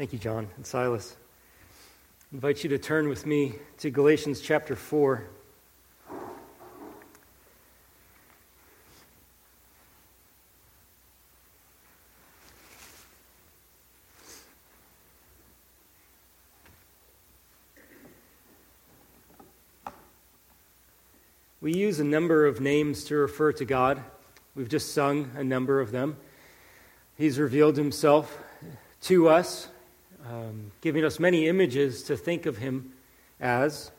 Thank you, John and Silas. I invite you to turn with me to Galatians chapter 4. We use a number of names to refer to God. We've just sung a number of them. He's revealed himself to us, um, giving us many images to think of him as.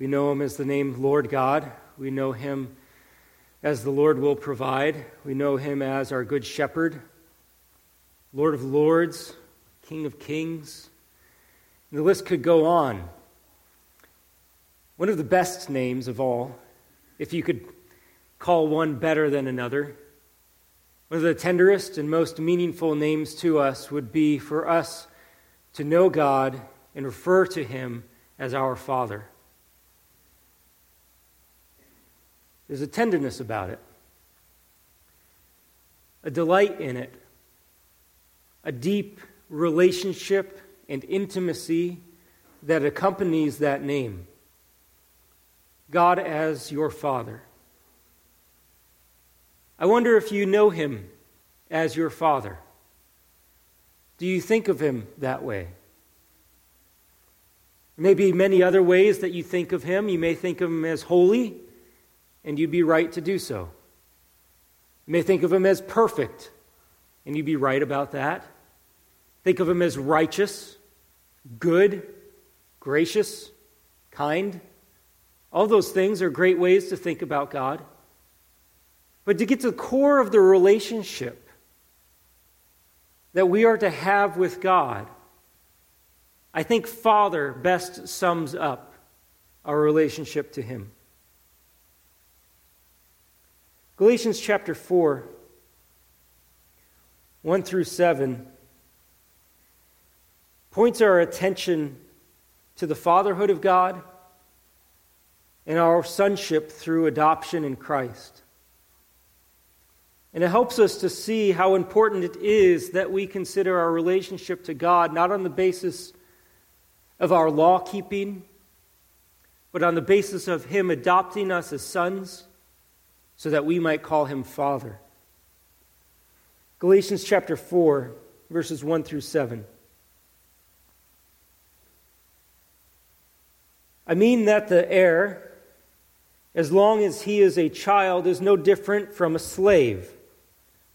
We know him as the name Lord God. We know him as the Lord will provide. We know him as our good shepherd, Lord of lords, King of kings. And the list could go on. One of the best names of all, if you could call one better than another, one of the tenderest and most meaningful names to us would be for us to know God and refer to Him as our Father. There's a tenderness about it, a delight in it, a deep relationship and intimacy that accompanies that name. God as your Father. I wonder if you know Him as your Father. Do you think of Him that way? Maybe many other ways that you think of Him. You may think of Him as holy, and you'd be right to do so. You may think of Him as perfect, and you'd be right about that. Think of Him as righteous, good, gracious, kind. All those things are great ways to think about God. But to get to the core of the relationship that we are to have with God, I think Father best sums up our relationship to Him. Galatians chapter 4, 1 through 7, points our attention to the fatherhood of God and our sonship through adoption in Christ. And it helps us to see how important it is that we consider our relationship to God not on the basis of our law keeping, but on the basis of Him adopting us as sons so that we might call Him Father. Galatians chapter 4, verses 1 through 7. I mean that the heir as long as he is a child, is no different from a slave,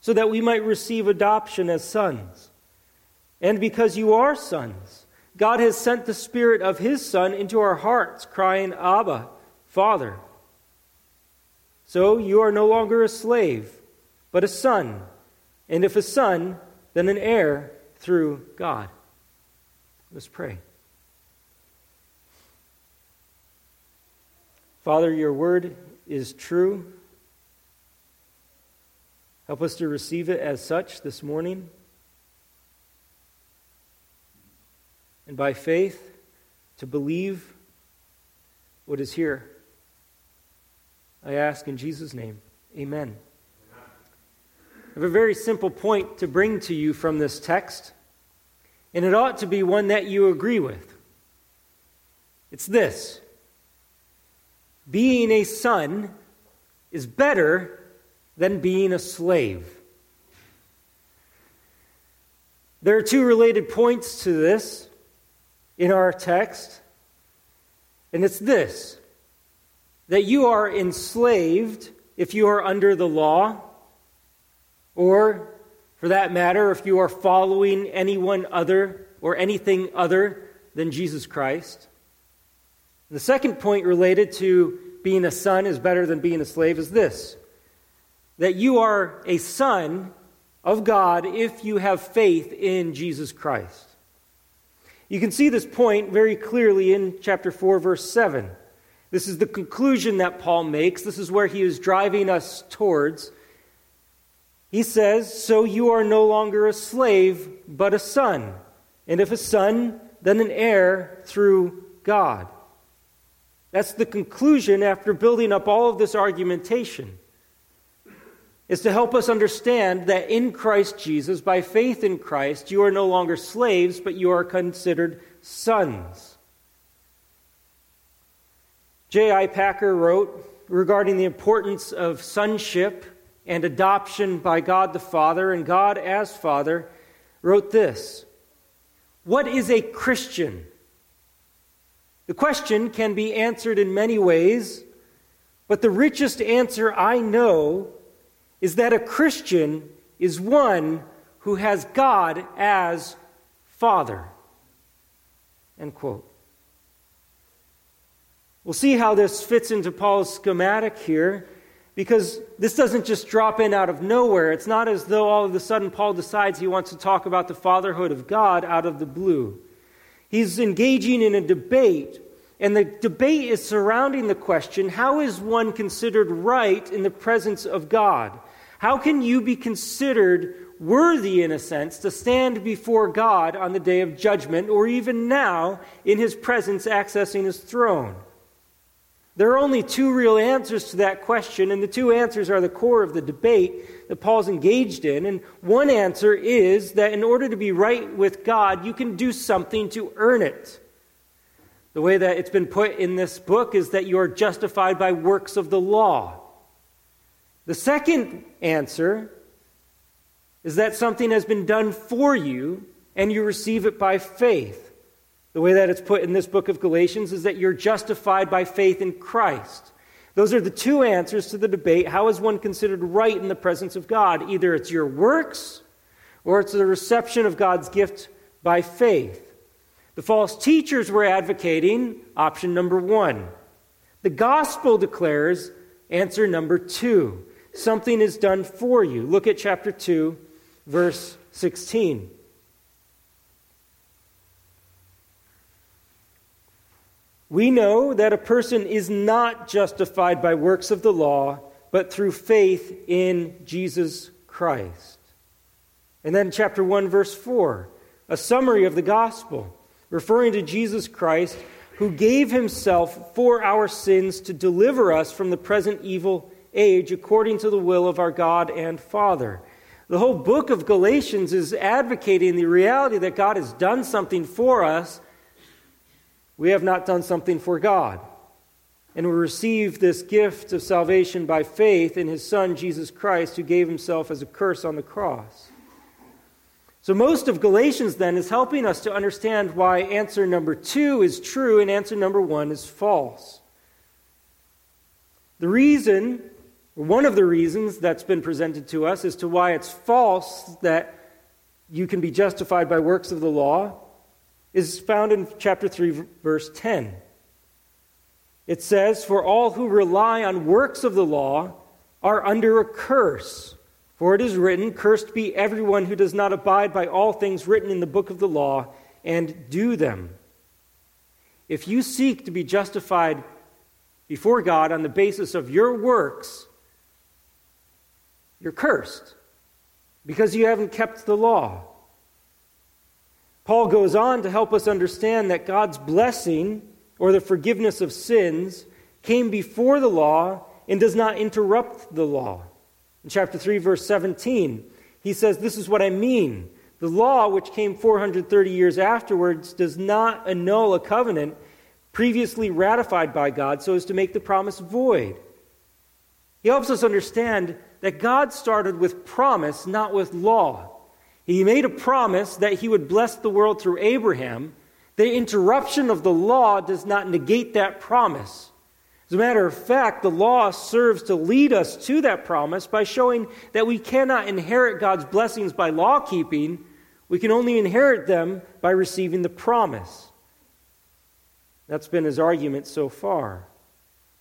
so that we might receive adoption as sons. And because you are sons, God has sent the Spirit of His Son into our hearts, crying, Abba, Father. So you are no longer a slave, but a son. And if a son, then an heir through God. Let's pray. Father, your word is true Help us to receive it as such this morning. And by faith, to believe what is here. I ask in Jesus' name, amen. I have a very simple point to bring to you from this text, and it ought to be one that you agree with. It's this being a son is better than being a slave. There are two related points to this in our text, and it's this that you are enslaved if you are under the law, or for that matter, if you are following anyone other or anything other than Jesus Christ. The second point related to being a son is better than being a slave is this that you are a son of God if you have faith in Jesus Christ. You can see this point very clearly in chapter 4, verse 7. This is the conclusion that Paul makes. This is where he is driving us towards. He says, So you are no longer a slave, but a son. And if a son, then an heir through God. That's the conclusion after building up all of this argumentation. Is to help us understand that in Christ Jesus, by faith in Christ, you are no longer slaves, but you are considered sons. J.I. Packer wrote regarding the importance of sonship and adoption by God the Father and God as Father, wrote this What is a Christian? The question can be answered in many ways, but the richest answer I know is that a Christian is one who has God as Father. End quote. We'll see how this fits into Paul's schematic here because this doesn't just drop in out of nowhere. It's not as though all of a sudden Paul decides he wants to talk about the fatherhood of God out of the blue. He's engaging in a debate, and the debate is surrounding the question how is one considered right in the presence of God? How can you be considered worthy, in a sense, to stand before God on the day of judgment, or even now in his presence accessing his throne? There are only two real answers to that question, and the two answers are the core of the debate that Paul's engaged in. And one answer is that in order to be right with God, you can do something to earn it. The way that it's been put in this book is that you are justified by works of the law. The second answer is that something has been done for you and you receive it by faith. The way that it's put in this book of Galatians is that you're justified by faith in Christ. Those are the two answers to the debate how is one considered right in the presence of God? Either it's your works or it's the reception of God's gift by faith. The false teachers were advocating option number one. The gospel declares answer number two something is done for you. Look at chapter 2, verse 16. We know that a person is not justified by works of the law, but through faith in Jesus Christ. And then, chapter 1, verse 4, a summary of the gospel, referring to Jesus Christ, who gave himself for our sins to deliver us from the present evil age, according to the will of our God and Father. The whole book of Galatians is advocating the reality that God has done something for us we have not done something for God. And we receive this gift of salvation by faith in his Son, Jesus Christ, who gave himself as a curse on the cross. So, most of Galatians then is helping us to understand why answer number two is true and answer number one is false. The reason, one of the reasons that's been presented to us as to why it's false that you can be justified by works of the law is found in chapter 3, verse 10. It says, For all who rely on works of the law are under a curse. For it is written, Cursed be everyone who does not abide by all things written in the book of the law and do them. If you seek to be justified before God on the basis of your works, you're cursed because you haven't kept the law. Paul goes on to help us understand that God's blessing or the forgiveness of sins came before the law and does not interrupt the law. In chapter 3, verse 17, he says, This is what I mean. The law, which came 430 years afterwards, does not annul a covenant previously ratified by God so as to make the promise void. He helps us understand that God started with promise, not with law. He made a promise that he would bless the world through Abraham. The interruption of the law does not negate that promise. As a matter of fact, the law serves to lead us to that promise by showing that we cannot inherit God's blessings by law keeping. We can only inherit them by receiving the promise. That's been his argument so far.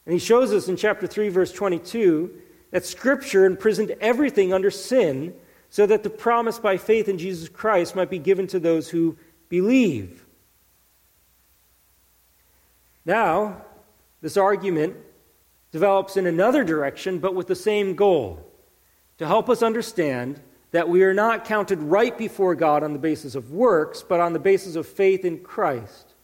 And he shows us in chapter 3, verse 22, that Scripture imprisoned everything under sin so that the promise by faith in Jesus Christ might be given to those who believe. Now, this argument develops in another direction, but with the same goal to help us understand that we are not counted right before God on the basis of works, but on the basis of faith in Christ.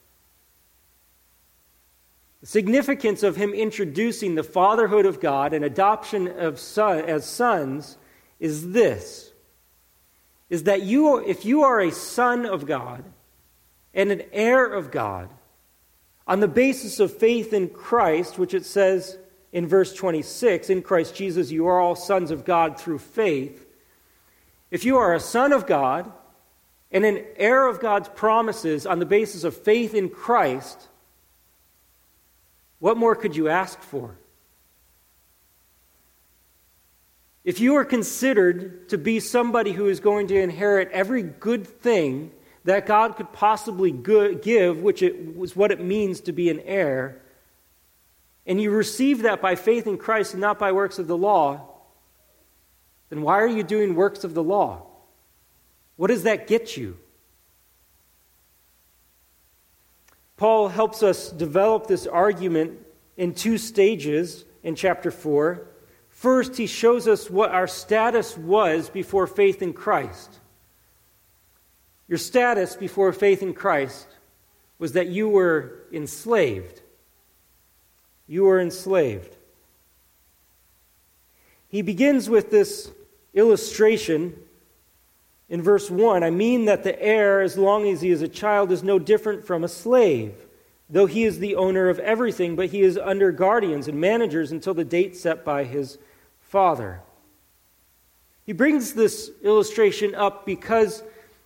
The significance of him introducing the fatherhood of God and adoption of son, as sons is this is that you if you are a son of God and an heir of God on the basis of faith in Christ which it says in verse 26 in Christ Jesus you are all sons of God through faith. If you are a son of God and an heir of God's promises on the basis of faith in Christ what more could you ask for? If you are considered to be somebody who is going to inherit every good thing that God could possibly give, which was what it means to be an heir, and you receive that by faith in Christ and not by works of the law, then why are you doing works of the law? What does that get you? Paul helps us develop this argument in two stages in chapter 4. First, he shows us what our status was before faith in Christ. Your status before faith in Christ was that you were enslaved. You were enslaved. He begins with this illustration in verse 1, I mean that the heir, as long as he is a child, is no different from a slave, though he is the owner of everything, but he is under guardians and managers until the date set by his father. He brings this illustration up because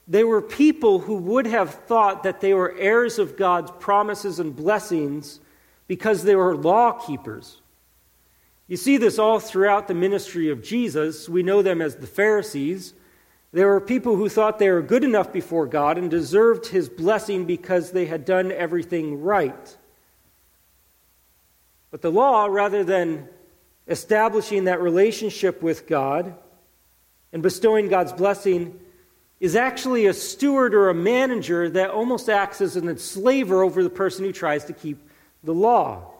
there were people who would have thought that they were heirs of God's promises and blessings because they were law keepers. You see this all throughout the ministry of Jesus. We know them as the Pharisees. There were people who thought they were good enough before God and deserved his blessing because they had done everything right. But the law, rather than establishing that relationship with God and bestowing God's blessing, is actually a steward or a manager that almost acts as an enslaver over the person who tries to keep the law.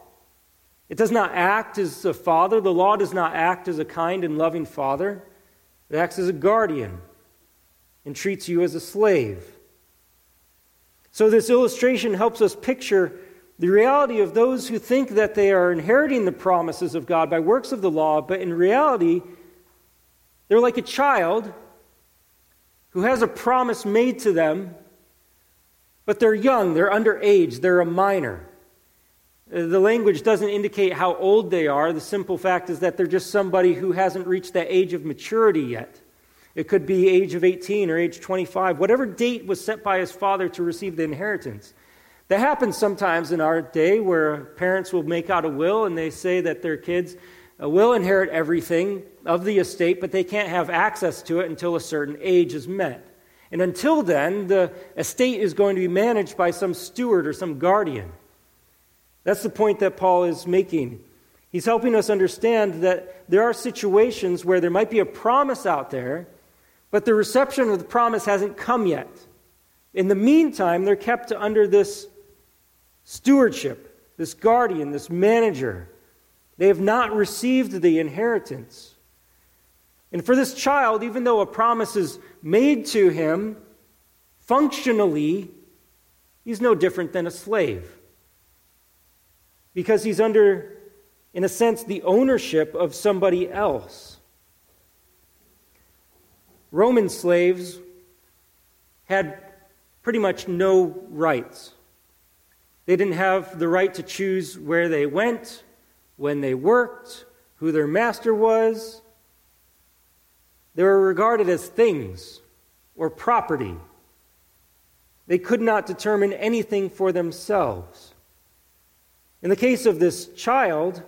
It does not act as a father. The law does not act as a kind and loving father. It acts as a guardian and treats you as a slave. So, this illustration helps us picture the reality of those who think that they are inheriting the promises of God by works of the law, but in reality, they're like a child who has a promise made to them, but they're young, they're underage, they're a minor. Uh, the language doesn't indicate how old they are. The simple fact is that they're just somebody who hasn't reached that age of maturity yet. It could be age of 18 or age 25, whatever date was set by his father to receive the inheritance. That happens sometimes in our day where parents will make out a will and they say that their kids uh, will inherit everything of the estate, but they can't have access to it until a certain age is met. And until then, the estate is going to be managed by some steward or some guardian. That's the point that Paul is making. He's helping us understand that there are situations where there might be a promise out there but the reception of the promise hasn't come yet. In the meantime, they're kept under this stewardship, this guardian, this manager. They have not received the inheritance. And for this child, even though a promise is made to him, functionally, he's no different than a slave. Because he's under, in a sense, the ownership of somebody else. Roman slaves had pretty much no rights. They didn't have the right to choose where they went, when they worked, who their master was. They were regarded as things or property. They could not determine anything for themselves. In the case of this child,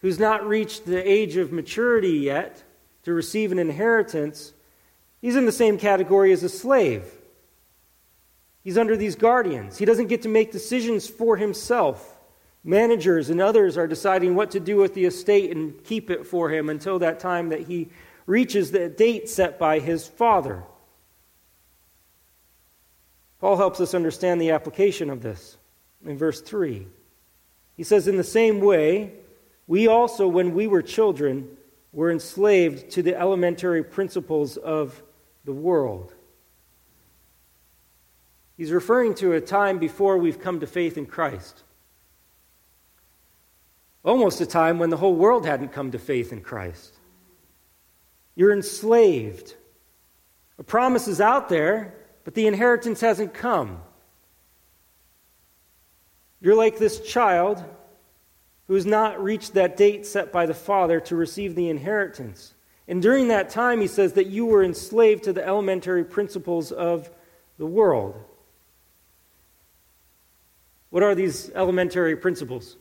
who's not reached the age of maturity yet, to receive an inheritance, he's in the same category as a slave. He's under these guardians. He doesn't get to make decisions for himself. Managers and others are deciding what to do with the estate and keep it for him until that time that he reaches the date set by his father. Paul helps us understand the application of this in verse 3. He says, In the same way, we also, when we were children, were enslaved to the elementary principles of the world. He's referring to a time before we've come to faith in Christ. Almost a time when the whole world hadn't come to faith in Christ. You're enslaved. A promise is out there, but the inheritance hasn't come. You're like this child who has not reached that date set by the Father to receive the inheritance. And during that time, he says that you were enslaved to the elementary principles of the world. What are these elementary principles?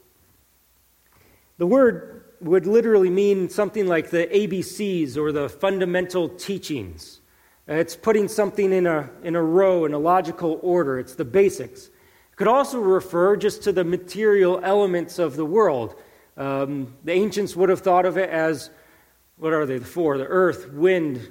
The word would literally mean something like the ABCs or the fundamental teachings. Uh, it's putting something in a, in a row, in a logical order. It's the basics. Could also refer just to the material elements of the world. Um, the ancients would have thought of it as what are they? The four the earth, wind,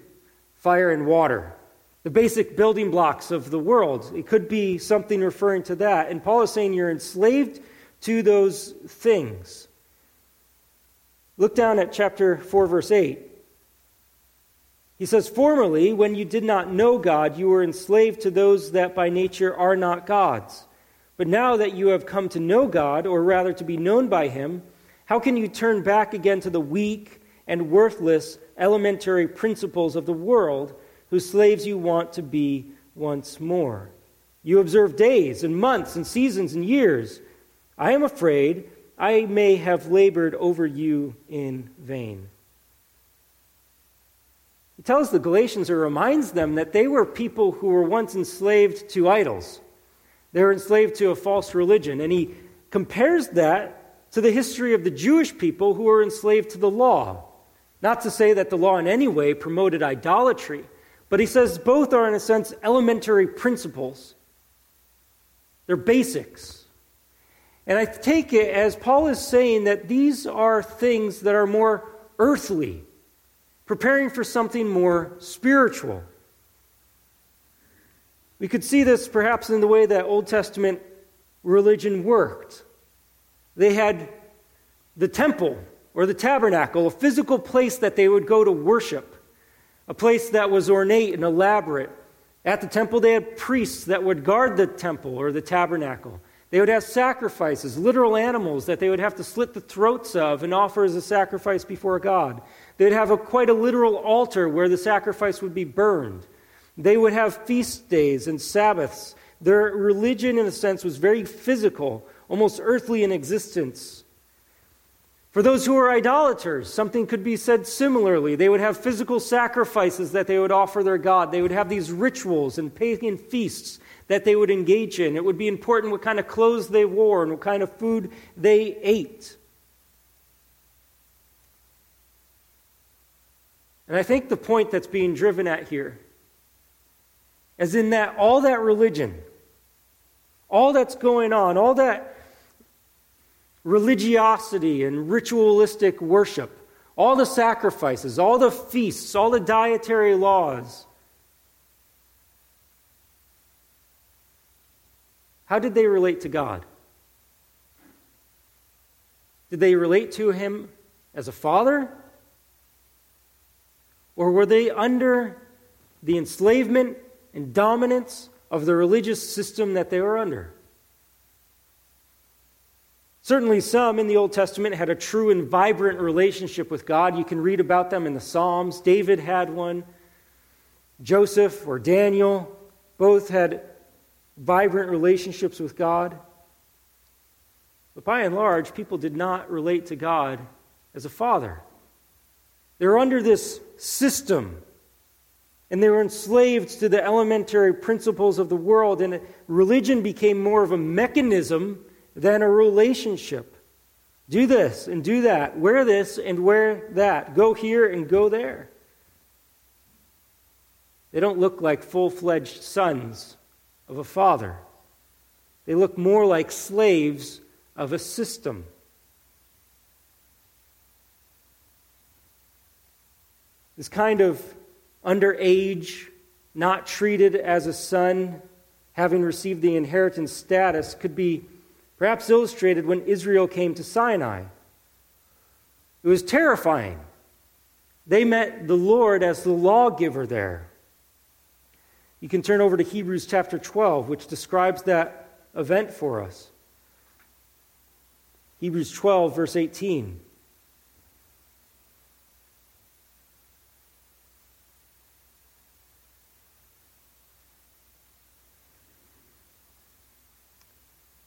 fire, and water. The basic building blocks of the world. It could be something referring to that. And Paul is saying you're enslaved to those things. Look down at chapter 4, verse 8. He says, Formerly, when you did not know God, you were enslaved to those that by nature are not God's. But now that you have come to know God, or rather to be known by Him, how can you turn back again to the weak and worthless elementary principles of the world, whose slaves you want to be once more? You observe days and months and seasons and years. I am afraid I may have labored over you in vain. He tells the Galatians or reminds them that they were people who were once enslaved to idols. They were enslaved to a false religion. And he compares that to the history of the Jewish people who were enslaved to the law. Not to say that the law in any way promoted idolatry, but he says both are, in a sense, elementary principles. They're basics. And I take it as Paul is saying that these are things that are more earthly, preparing for something more spiritual. We could see this perhaps in the way that Old Testament religion worked. They had the temple or the tabernacle, a physical place that they would go to worship, a place that was ornate and elaborate. At the temple, they had priests that would guard the temple or the tabernacle. They would have sacrifices, literal animals that they would have to slit the throats of and offer as a sacrifice before God. They'd have a, quite a literal altar where the sacrifice would be burned. They would have feast days and Sabbaths. Their religion, in a sense, was very physical, almost earthly in existence. For those who were idolaters, something could be said similarly. They would have physical sacrifices that they would offer their God. They would have these rituals and pagan feasts that they would engage in. It would be important what kind of clothes they wore and what kind of food they ate. And I think the point that's being driven at here is in that all that religion, all that's going on, all that religiosity and ritualistic worship, all the sacrifices, all the feasts, all the dietary laws, How did they relate to God? Did they relate to Him as a father? Or were they under the enslavement and dominance of the religious system that they were under? Certainly, some in the Old Testament had a true and vibrant relationship with God. You can read about them in the Psalms. David had one. Joseph or Daniel both had vibrant relationships with God. But by and large, people did not relate to God as a father. They were under this system, and they were enslaved to the elementary principles of the world, and religion became more of a mechanism than a relationship. Do this and do that, wear this and wear that, go here and go there. They don't look like full fledged sons of a father. They look more like slaves of a system. This kind of underage, not treated as a son, having received the inheritance status, could be perhaps illustrated when Israel came to Sinai. It was terrifying. They met the Lord as the lawgiver there. You can turn over to Hebrews chapter 12, which describes that event for us. Hebrews 12, verse 18.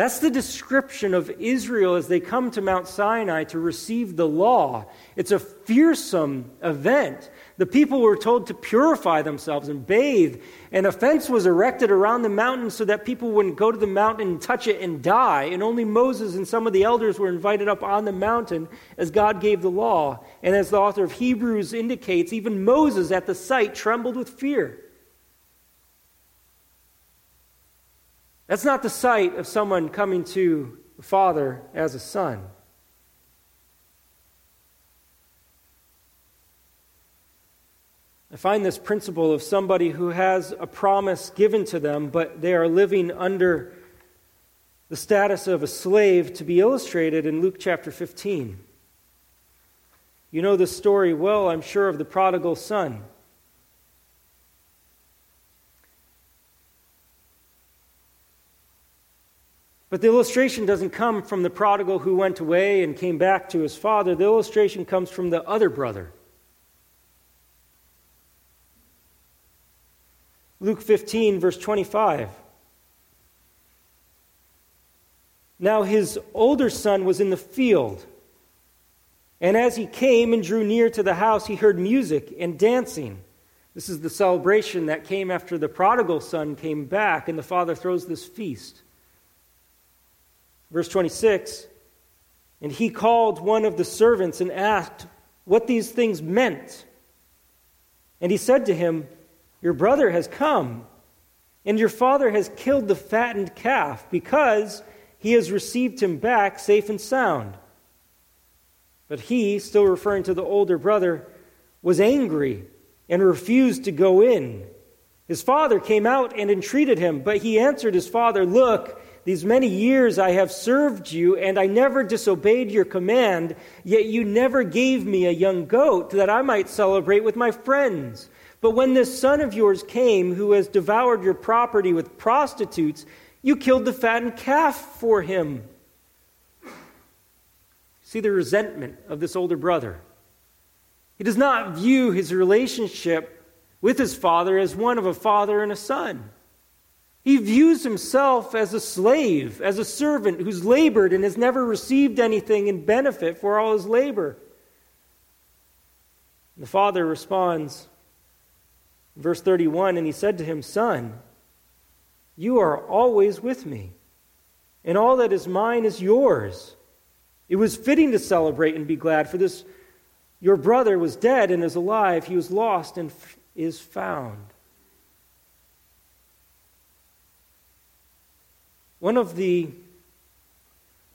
That's the description of Israel as they come to Mount Sinai to receive the law. It's a fearsome event. The people were told to purify themselves and bathe, and a fence was erected around the mountain so that people wouldn't go to the mountain and touch it and die. And only Moses and some of the elders were invited up on the mountain as God gave the law. And as the author of Hebrews indicates, even Moses at the sight trembled with fear. That's not the sight of someone coming to the Father as a son. I find this principle of somebody who has a promise given to them, but they are living under the status of a slave to be illustrated in Luke chapter 15. You know the story well, I'm sure, of the prodigal son. But the illustration doesn't come from the prodigal who went away and came back to his father. The illustration comes from the other brother. Luke 15, verse 25. Now his older son was in the field. And as he came and drew near to the house, he heard music and dancing. This is the celebration that came after the prodigal son came back, and the father throws this feast. Verse 26 And he called one of the servants and asked what these things meant. And he said to him, Your brother has come, and your father has killed the fattened calf, because he has received him back safe and sound. But he, still referring to the older brother, was angry and refused to go in. His father came out and entreated him, but he answered his father, Look, these many years I have served you, and I never disobeyed your command, yet you never gave me a young goat that I might celebrate with my friends. But when this son of yours came, who has devoured your property with prostitutes, you killed the fattened calf for him. See the resentment of this older brother. He does not view his relationship with his father as one of a father and a son. He views himself as a slave, as a servant who's labored and has never received anything in benefit for all his labor. The father responds, verse 31, and he said to him, Son, you are always with me, and all that is mine is yours. It was fitting to celebrate and be glad, for this your brother was dead and is alive, he was lost and f- is found. One of the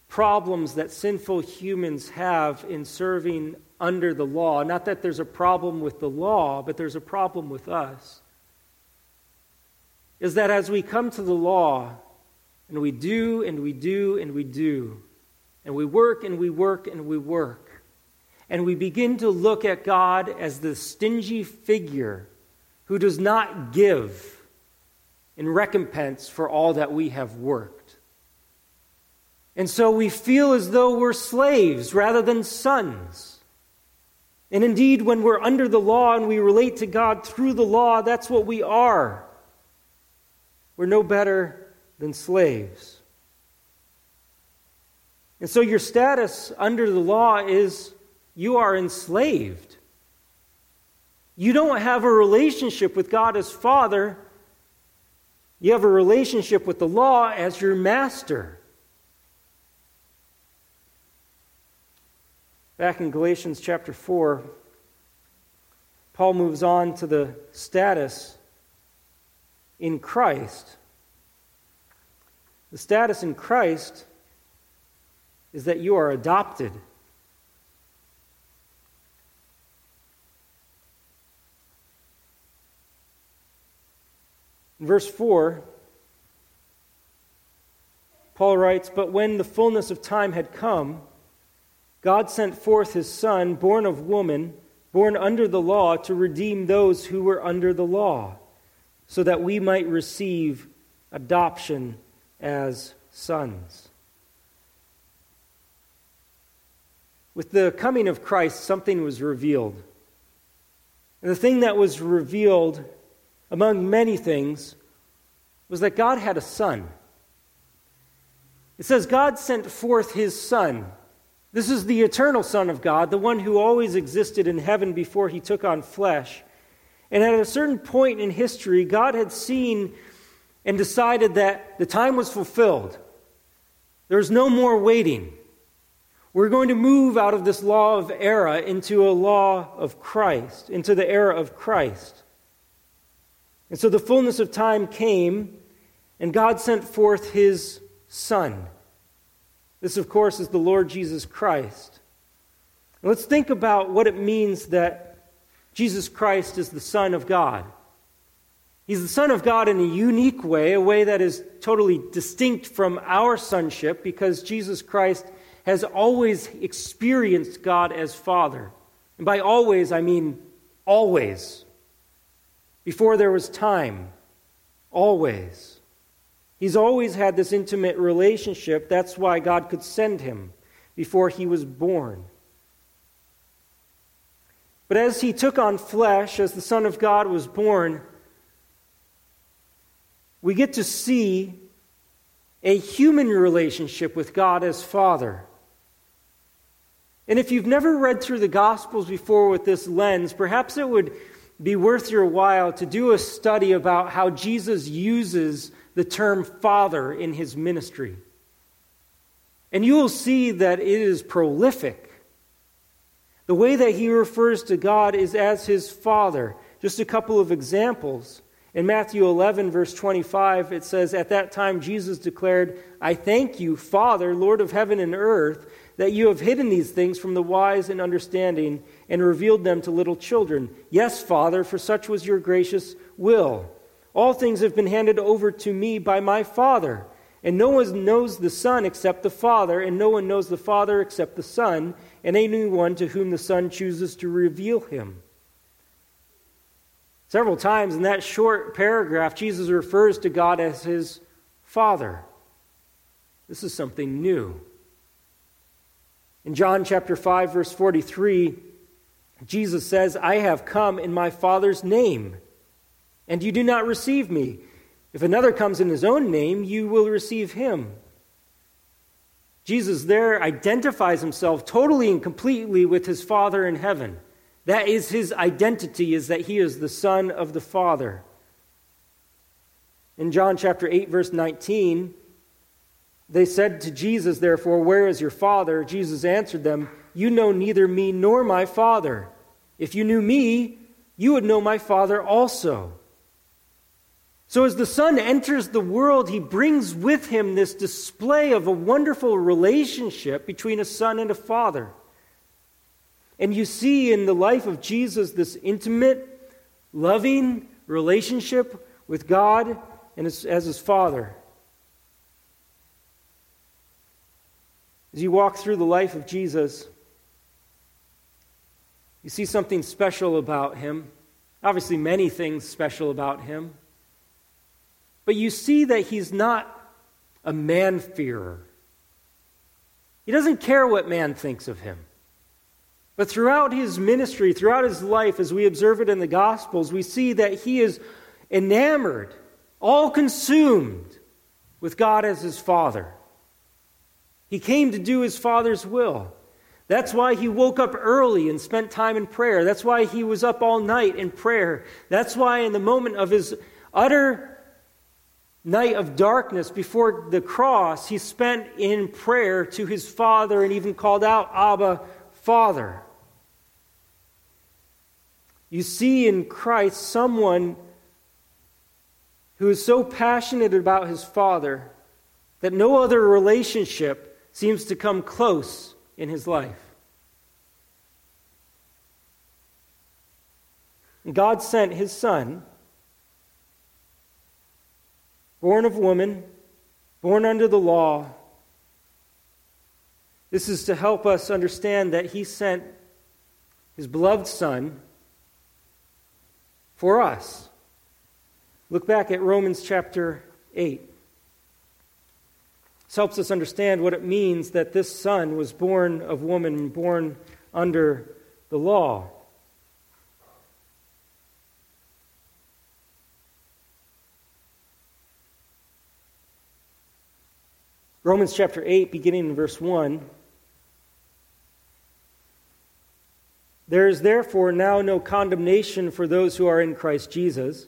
problems that sinful humans have in serving under the law, not that there's a problem with the law, but there's a problem with us, is that as we come to the law and we do and we do and we do, and we work and we work and we work, and we begin to look at God as the stingy figure who does not give in recompense for all that we have worked. And so we feel as though we're slaves rather than sons. And indeed, when we're under the law and we relate to God through the law, that's what we are. We're no better than slaves. And so your status under the law is you are enslaved. You don't have a relationship with God as Father you have a relationship with the law as your master. Back in Galatians chapter 4, Paul moves on to the status in Christ. The status in Christ is that you are adopted. Verse 4, Paul writes, But when the fullness of time had come, God sent forth his Son, born of woman, born under the law, to redeem those who were under the law, so that we might receive adoption as sons. With the coming of Christ, something was revealed. And the thing that was revealed, among many things, was that God had a son. It says, God sent forth his son. This is the eternal Son of God, the one who always existed in heaven before he took on flesh. And at a certain point in history, God had seen and decided that the time was fulfilled. There was no more waiting. We're going to move out of this law of era into a law of Christ, into the era of Christ. And so the fullness of time came, and God sent forth his Son. This, of course, is the Lord Jesus Christ. And let's think about what it means that Jesus Christ is the Son of God. He's the Son of God in a unique way, a way that is totally distinct from our sonship, because Jesus Christ has always experienced God as Father. And by always, I mean always. Before there was time, always. He's always had this intimate relationship. That's why God could send him before he was born. But as he took on flesh, as the Son of God was born, we get to see a human relationship with God as Father. And if you've never read through the Gospels before with this lens, perhaps it would be worth your while to do a study about how Jesus uses the term Father in his ministry. And you will see that it is prolific. The way that he refers to God is as his Father. Just a couple of examples. In Matthew 11, verse 25, it says, At that time Jesus declared, I thank you, Father, Lord of heaven and earth, that you have hidden these things from the wise and understanding and revealed them to little children. Yes, Father, for such was your gracious will. All things have been handed over to me by my Father. And no one knows the Son except the Father, and no one knows the Father except the Son, and anyone to whom the Son chooses to reveal him. Several times in that short paragraph, Jesus refers to God as his Father. This is something new. In John chapter 5 verse 43, Jesus says, "I have come in my Father's name, and you do not receive me. If another comes in his own name, you will receive him." Jesus there identifies himself totally and completely with his Father in heaven. That is his identity, is that he is the Son of the Father. In John chapter 8, verse 19, they said to Jesus, therefore, Where is your Father? Jesus answered them, You know neither me nor my Father. If you knew me, you would know my Father also. So, as the Son enters the world, he brings with him this display of a wonderful relationship between a Son and a Father. And you see in the life of Jesus this intimate, loving relationship with God and as, as his Father. As you walk through the life of Jesus, you see something special about him. Obviously, many things special about him. But you see that he's not a man-fearer. He doesn't care what man thinks of him. But throughout his ministry, throughout his life, as we observe it in the Gospels, we see that he is enamored, all consumed with God as his Father. He came to do his Father's will. That's why he woke up early and spent time in prayer. That's why he was up all night in prayer. That's why, in the moment of his utter night of darkness before the cross, he spent in prayer to his Father and even called out, Abba, Father. You see in Christ someone who is so passionate about his Father that no other relationship seems to come close in his life. God sent his Son, born of woman, born under the law. This is to help us understand that he sent his beloved Son for us. Look back at Romans chapter 8. This helps us understand what it means that this son was born of woman, born under the law. Romans chapter 8, beginning in verse 1. There is therefore now no condemnation for those who are in Christ Jesus.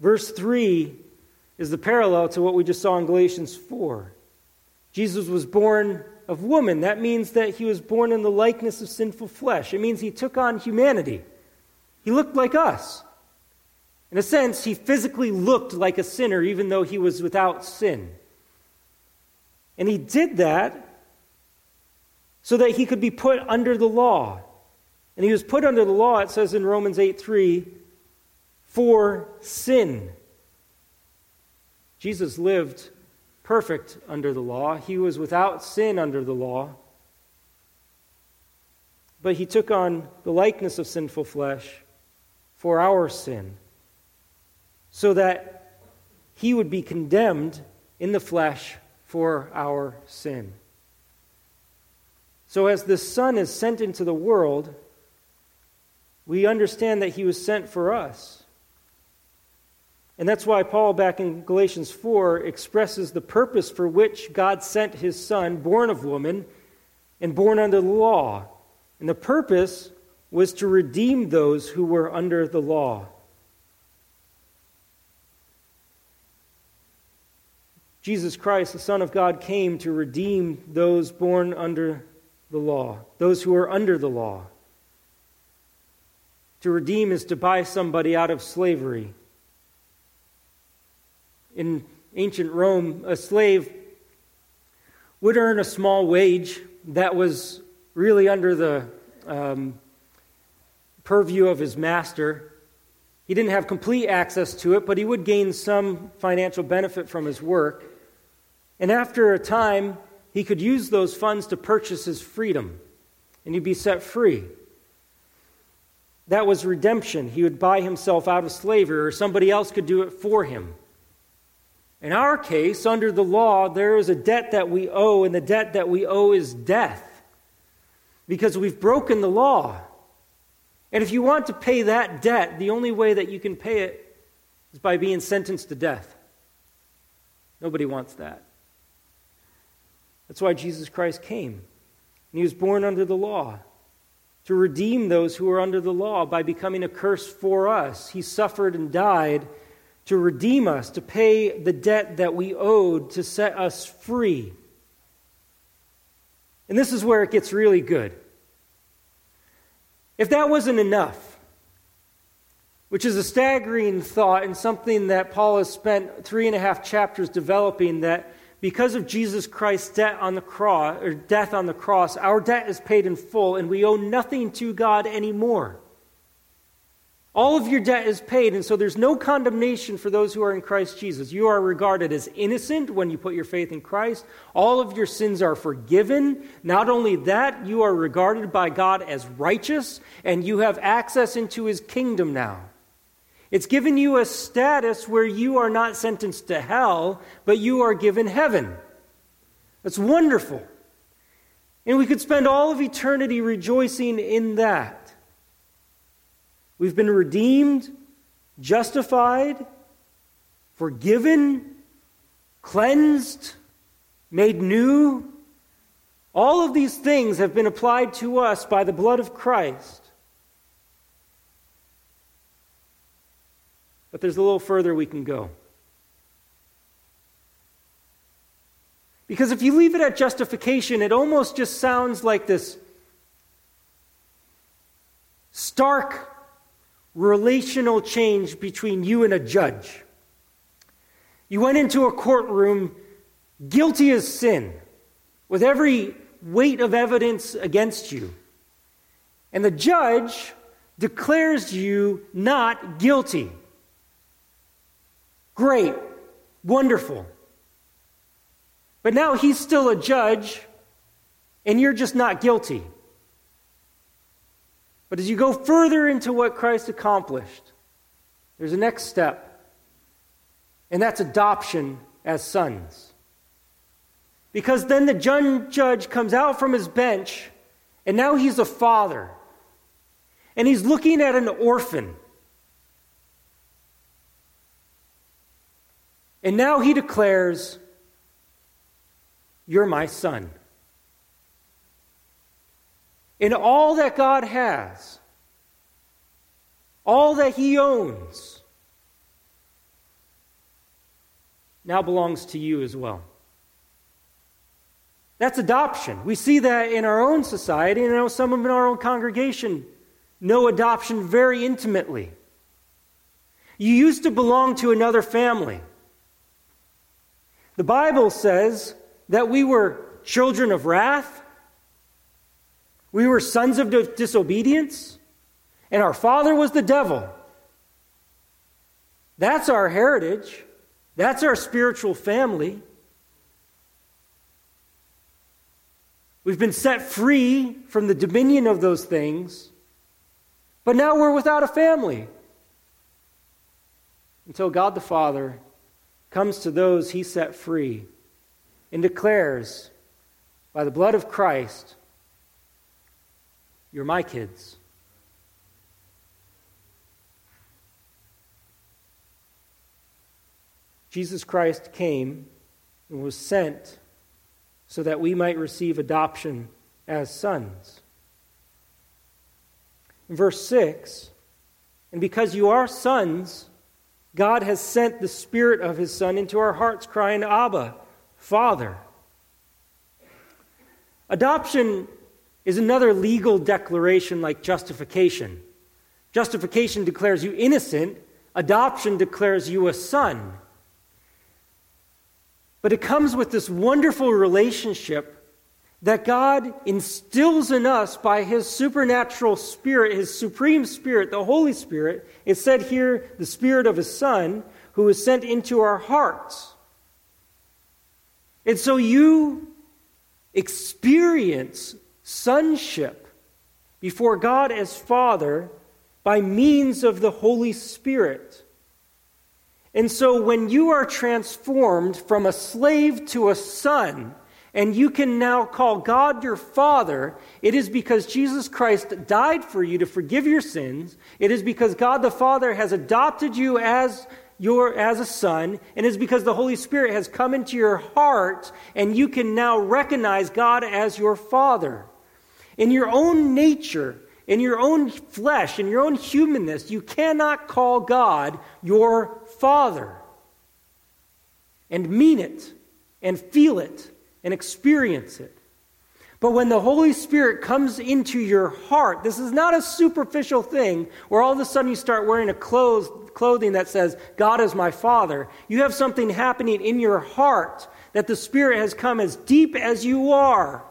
Verse 3 is the parallel to what we just saw in Galatians 4. Jesus was born of woman. That means that he was born in the likeness of sinful flesh. It means he took on humanity. He looked like us. In a sense, he physically looked like a sinner, even though he was without sin. And he did that so that he could be put under the law. And he was put under the law, it says in Romans 8 3, for sin. Jesus lived perfect under the law, he was without sin under the law. But he took on the likeness of sinful flesh for our sin, so that he would be condemned in the flesh for our sin. So, as the Son is sent into the world, we understand that he was sent for us. And that's why Paul, back in Galatians 4, expresses the purpose for which God sent his son, born of woman and born under the law. And the purpose was to redeem those who were under the law. Jesus Christ, the Son of God, came to redeem those born under the law, those who are under the law. To redeem is to buy somebody out of slavery in ancient Rome, a slave would earn a small wage that was really under the um, purview of his master. He didn't have complete access to it, but he would gain some financial benefit from his work. And after a time, he could use those funds to purchase his freedom, and he'd be set free. That was redemption. He would buy himself out of slavery, or somebody else could do it for him. In our case, under the law, there is a debt that we owe, and the debt that we owe is death because we've broken the law. And if you want to pay that debt, the only way that you can pay it is by being sentenced to death. Nobody wants that. That's why Jesus Christ came. And he was born under the law to redeem those who are under the law by becoming a curse for us. He suffered and died to redeem us, to pay the debt that we owed, to set us free. And this is where it gets really good. If that wasn't enough, which is a staggering thought and something that Paul has spent three and a half chapters developing, that because of Jesus Christ's debt on the cross or death on the cross, our debt is paid in full and we owe nothing to God anymore. All of your debt is paid, and so there's no condemnation for those who are in Christ Jesus. You are regarded as innocent when you put your faith in Christ. All of your sins are forgiven. Not only that, you are regarded by God as righteous, and you have access into his kingdom now. It's given you a status where you are not sentenced to hell, but you are given heaven. That's wonderful. And we could spend all of eternity rejoicing in that. We've been redeemed, justified, forgiven, cleansed, made new. All of these things have been applied to us by the blood of Christ. But there's a little further we can go. Because if you leave it at justification, it almost just sounds like this stark relational change between you and a judge. You went into a courtroom guilty as sin, with every weight of evidence against you. And the judge declares you not guilty. Great, wonderful. But now he's still a judge, and you're just not guilty. But as you go further into what Christ accomplished, there's a next step, and that's adoption as sons. Because then the judge comes out from his bench, and now he's a father. And he's looking at an orphan. And now he declares, You're my son. In all that God has, all that he owns, now belongs to you as well. That's adoption. We see that in our own society, and I know some of in our own congregation know adoption very intimately. You used to belong to another family. The Bible says that we were children of wrath, we were sons of disobedience, and our father was the devil. That's our heritage, that's our spiritual family. We've been set free from the dominion of those things, but now we're without a family. Until God the Father comes to those he set free and declares, by the blood of Christ, You're my kids. Jesus Christ came and was sent so that we might receive adoption as sons. In verse 6, and because you are sons, God has sent the Spirit of His Son into our hearts, crying, Abba, Father. Adoption is another legal declaration like justification. Justification declares you innocent, adoption declares you a son. But it comes with this wonderful relationship that God instills in us by His supernatural Spirit, His supreme Spirit, the Holy Spirit. It said here, the Spirit of His Son, who is sent into our hearts. And so you experience sonship before God as Father by means of the Holy Spirit. And so when you are transformed from a slave to a son, and you can now call God your Father, it is because Jesus Christ died for you to forgive your sins. It is because God the Father has adopted you as your as a son, and it is because the Holy Spirit has come into your heart, and you can now recognize God as your Father. In your own nature, in your own flesh, in your own humanness, you cannot call God your Father and mean it and feel it and experience it. But when the Holy Spirit comes into your heart, this is not a superficial thing where all of a sudden you start wearing a clothes, clothing that says, God is my Father. You have something happening in your heart that the Spirit has come as deep as you are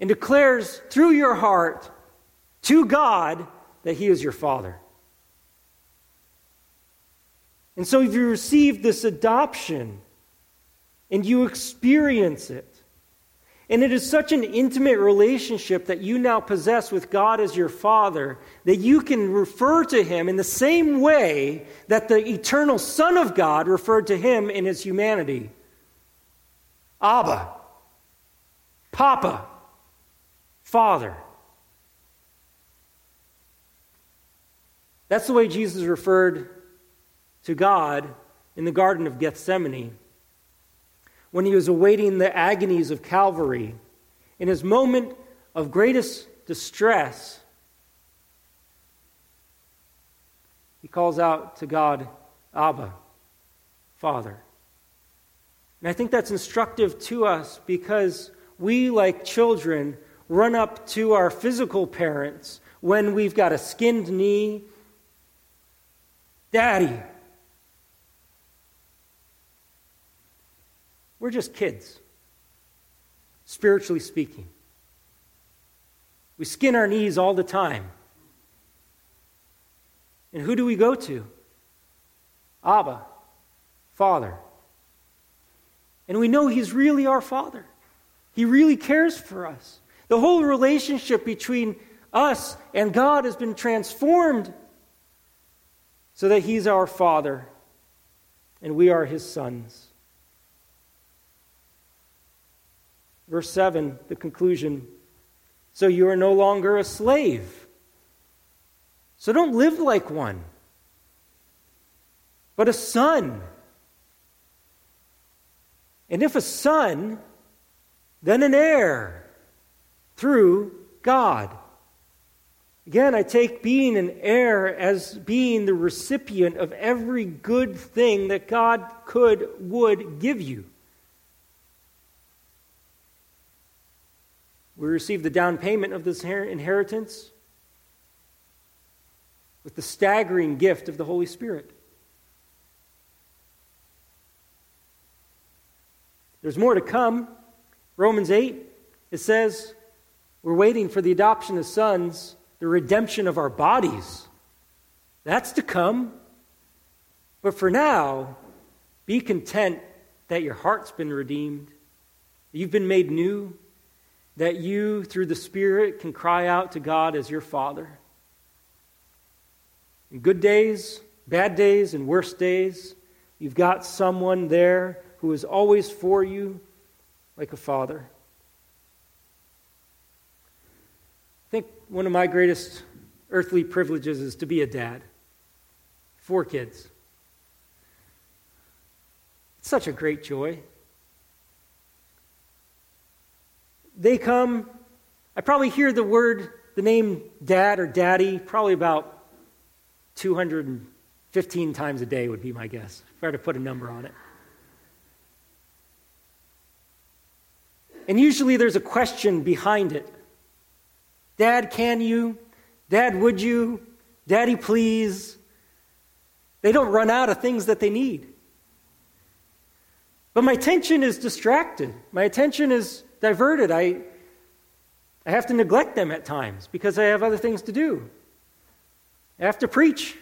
and declares through your heart to God that He is your Father. And so if you receive this adoption and you experience it, and it is such an intimate relationship that you now possess with God as your Father that you can refer to Him in the same way that the eternal Son of God referred to Him in His humanity. Abba, Papa, Father. That's the way Jesus referred to God in the Garden of Gethsemane when he was awaiting the agonies of Calvary. In his moment of greatest distress, he calls out to God, Abba, Father. And I think that's instructive to us because we, like children, run up to our physical parents when we've got a skinned knee. Daddy. We're just kids, spiritually speaking. We skin our knees all the time. And who do we go to? Abba, Father. And we know He's really our Father. He really cares for us. The whole relationship between us and God has been transformed so that He's our Father and we are His sons. Verse 7, the conclusion. So you are no longer a slave. So don't live like one, but a son. And if a son, then an heir through God. Again, I take being an heir as being the recipient of every good thing that God could, would give you. We receive the down payment of this inheritance with the staggering gift of the Holy Spirit. There's more to come. Romans 8, it says, we're waiting for the adoption of sons, the redemption of our bodies. That's to come. But for now, be content that your heart's been redeemed, you've been made new, that you, through the Spirit, can cry out to God as your Father. In good days, bad days, and worse days, you've got someone there who is always for you like a father. I think one of my greatest earthly privileges is to be a dad. Four kids. It's such a great joy. They come, I probably hear the word, the name dad or daddy, probably about 215 times a day, would be my guess, if I had to put a number on it. And usually there's a question behind it Dad, can you? Dad, would you? Daddy, please. They don't run out of things that they need. But my attention is distracted. My attention is diverted. I, I have to neglect them at times because I have other things to do. I have to preach.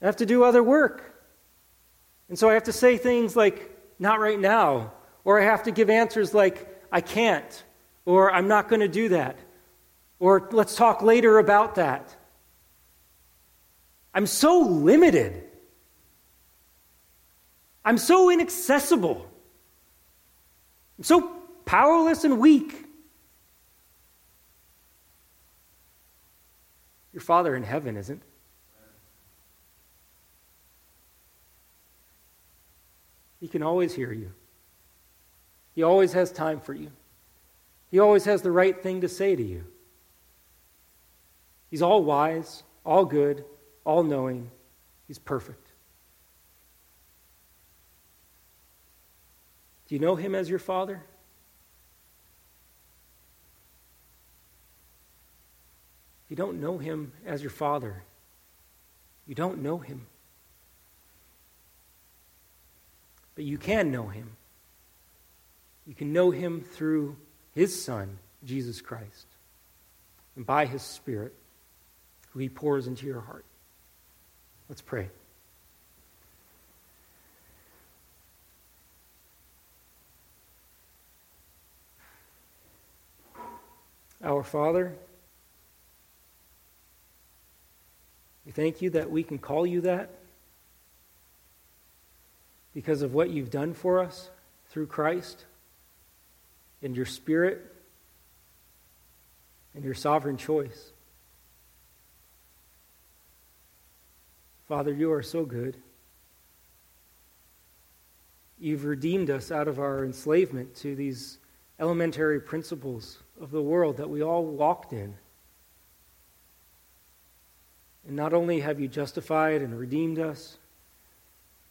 I have to do other work. And so I have to say things like, not right now. Or I have to give answers like, I can't. Or I'm not going to do that. Or let's talk later about that. I'm so limited. I'm so inaccessible. I'm so powerless and weak. Your Father in heaven isn't. He can always hear you. He always has time for you. He always has the right thing to say to you. He's all wise, all good, all knowing. He's perfect. Do you know him as your father? You don't know him as your father, you don't know him. But you can know him. You can know him through his Son, Jesus Christ, and by his Spirit, who he pours into your heart. Let's pray. Our Father, we thank you that we can call you that because of what you've done for us through Christ and your Spirit and your sovereign choice. Father, you are so good. You've redeemed us out of our enslavement to these elementary principles of the world that we all walked in. And not only have you justified and redeemed us,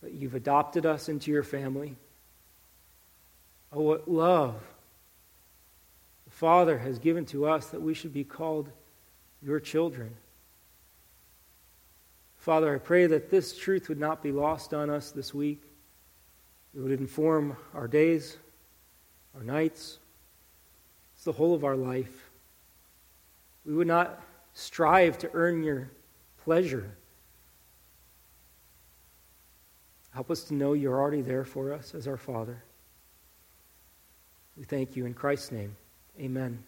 but you've adopted us into your family. Oh, what love Father has given to us that we should be called your children. Father, I pray that this truth would not be lost on us this week. It would inform our days, our nights, it's the whole of our life. We would not strive to earn your pleasure. Help us to know you're already there for us as our Father. We thank you in Christ's name. Amen.